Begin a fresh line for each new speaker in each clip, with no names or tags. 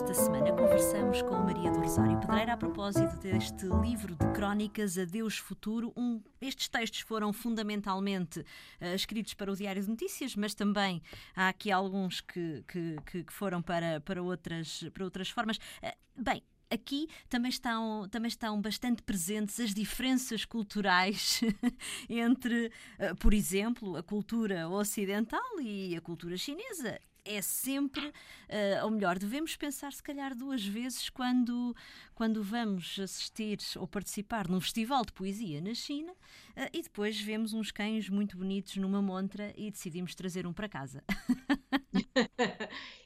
desta semana conversamos com Maria do Rosário Pedreira a propósito deste livro de crónicas Adeus Futuro. Um, estes textos foram fundamentalmente uh, escritos para o Diário de Notícias, mas também há aqui alguns que, que, que foram para, para, outras, para outras formas. Uh, bem, aqui também estão, também estão bastante presentes as diferenças culturais entre, eh, por exemplo, a cultura ocidental e a cultura chinesa é sempre, uh, ou melhor, devemos pensar se calhar duas vezes quando, quando vamos assistir ou participar num festival de poesia na China uh, e depois vemos uns cães muito bonitos numa montra e decidimos trazer um para casa.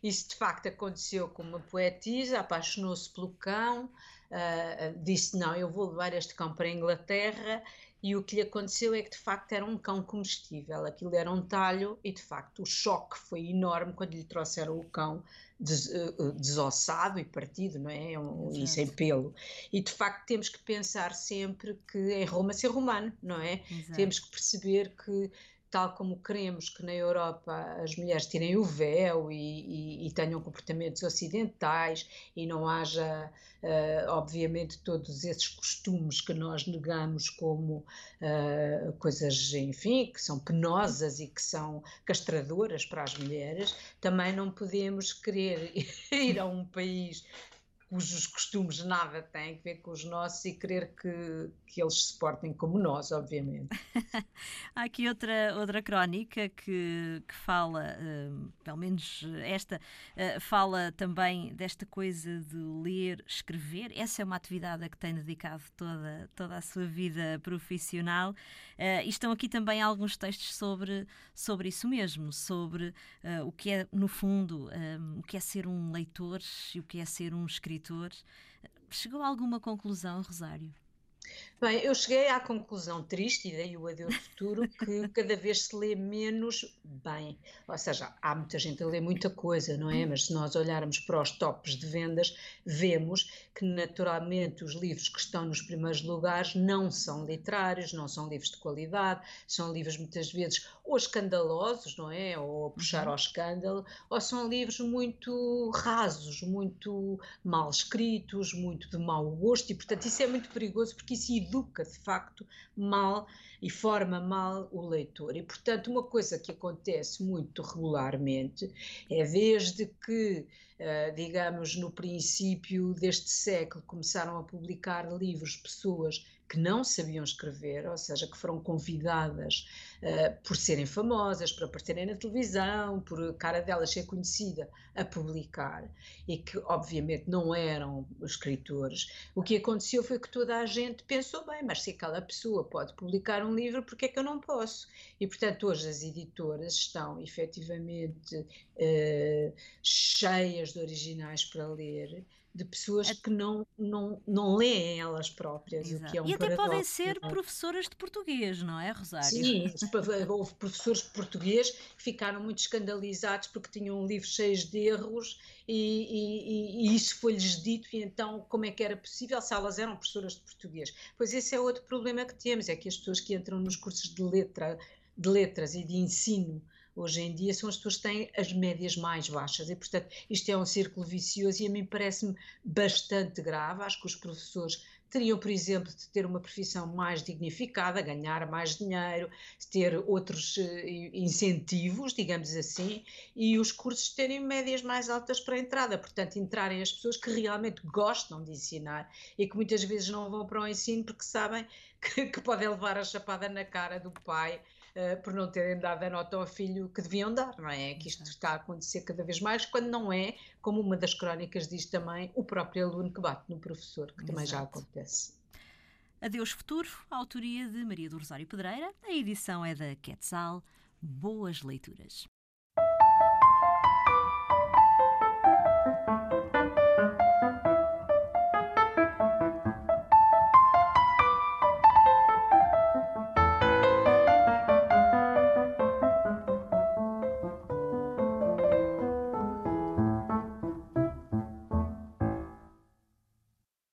Isso de facto aconteceu com uma poetisa, apaixonou-se pelo cão, uh, disse: Não, eu vou levar este cão para a Inglaterra. E o que lhe aconteceu é que de facto era um cão comestível, aquilo era um talho, e de facto o choque foi enorme quando lhe trouxeram o cão des, uh, desossado e partido, não é? Um, e sem pelo. E de facto temos que pensar sempre que em Roma ser romano, não é? Exato. Temos que perceber que tal como queremos que na Europa as mulheres tirem o véu e, e, e tenham comportamentos ocidentais e não haja, uh, obviamente, todos esses costumes que nós negamos como uh, coisas, enfim, que são penosas e que são castradoras para as mulheres, também não podemos querer ir a um país cujos costumes nada têm a ver com os nossos e querer que, que eles se portem como nós, obviamente.
Há aqui outra, outra crónica que, que fala, uh, pelo menos esta, uh, fala também desta coisa de ler, escrever. Essa é uma atividade a que tem dedicado toda, toda a sua vida profissional. Uh, e estão aqui também alguns textos sobre, sobre isso mesmo, sobre o que é, no fundo, o que é ser um leitor e o que é ser um escritor Chegou a alguma conclusão, Rosário?
Bem, eu cheguei à conclusão triste, e daí o adeus futuro, que cada vez se lê menos bem. Ou seja, há muita gente a ler muita coisa, não é? Mas se nós olharmos para os tops de vendas, vemos que naturalmente os livros que estão nos primeiros lugares não são literários, não são livros de qualidade, são livros muitas vezes ou escandalosos, não é? Ou a puxar uhum. ao escândalo, ou são livros muito rasos, muito mal escritos, muito de mau gosto, e portanto isso é muito perigoso porque isso educa de facto mal e forma mal o leitor. E portanto, uma coisa que acontece muito regularmente é desde que, uh, digamos, no princípio deste século começaram a publicar livros pessoas que não sabiam escrever, ou seja, que foram convidadas uh, por serem famosas, por aparecerem na televisão, por a cara delas ser conhecida, a publicar, e que obviamente não eram escritores. O que aconteceu foi que toda a gente pensou bem, mas se aquela pessoa pode publicar um livro, por que é que eu não posso? E portanto hoje as editoras estão efetivamente uh, cheias de originais para ler, de pessoas que não, não, não leem elas próprias,
Exato.
o que é um
E até podem ser é? professoras de português, não é, Rosário?
Sim, houve professores de português que ficaram muito escandalizados porque tinham um livro cheio de erros e, e, e, isso foi-lhes dito, e então como é que era possível se elas eram professoras de português? Pois esse é outro problema que temos, é que as pessoas que entram nos cursos de letra de letras e de ensino hoje em dia são as pessoas que têm as médias mais baixas e, portanto, isto é um círculo vicioso e a mim parece-me bastante grave. Acho que os professores teriam, por exemplo, de ter uma profissão mais dignificada, ganhar mais dinheiro, ter outros uh, incentivos, digamos assim, e os cursos terem médias mais altas para a entrada, portanto, entrarem as pessoas que realmente gostam de ensinar e que muitas vezes não vão para o ensino porque sabem que, que podem levar a chapada na cara do pai uh, por não terem dado a nota ao filho que deviam dar, não é? Que isto está a acontecer cada vez mais, quando não é, como uma das crónicas diz também, o próprio aluno que bate no professor, que também Exato. já acontece.
Adeus Futuro, autoria de Maria do Rosário Pedreira, a edição é da Quetzal. Boas leituras.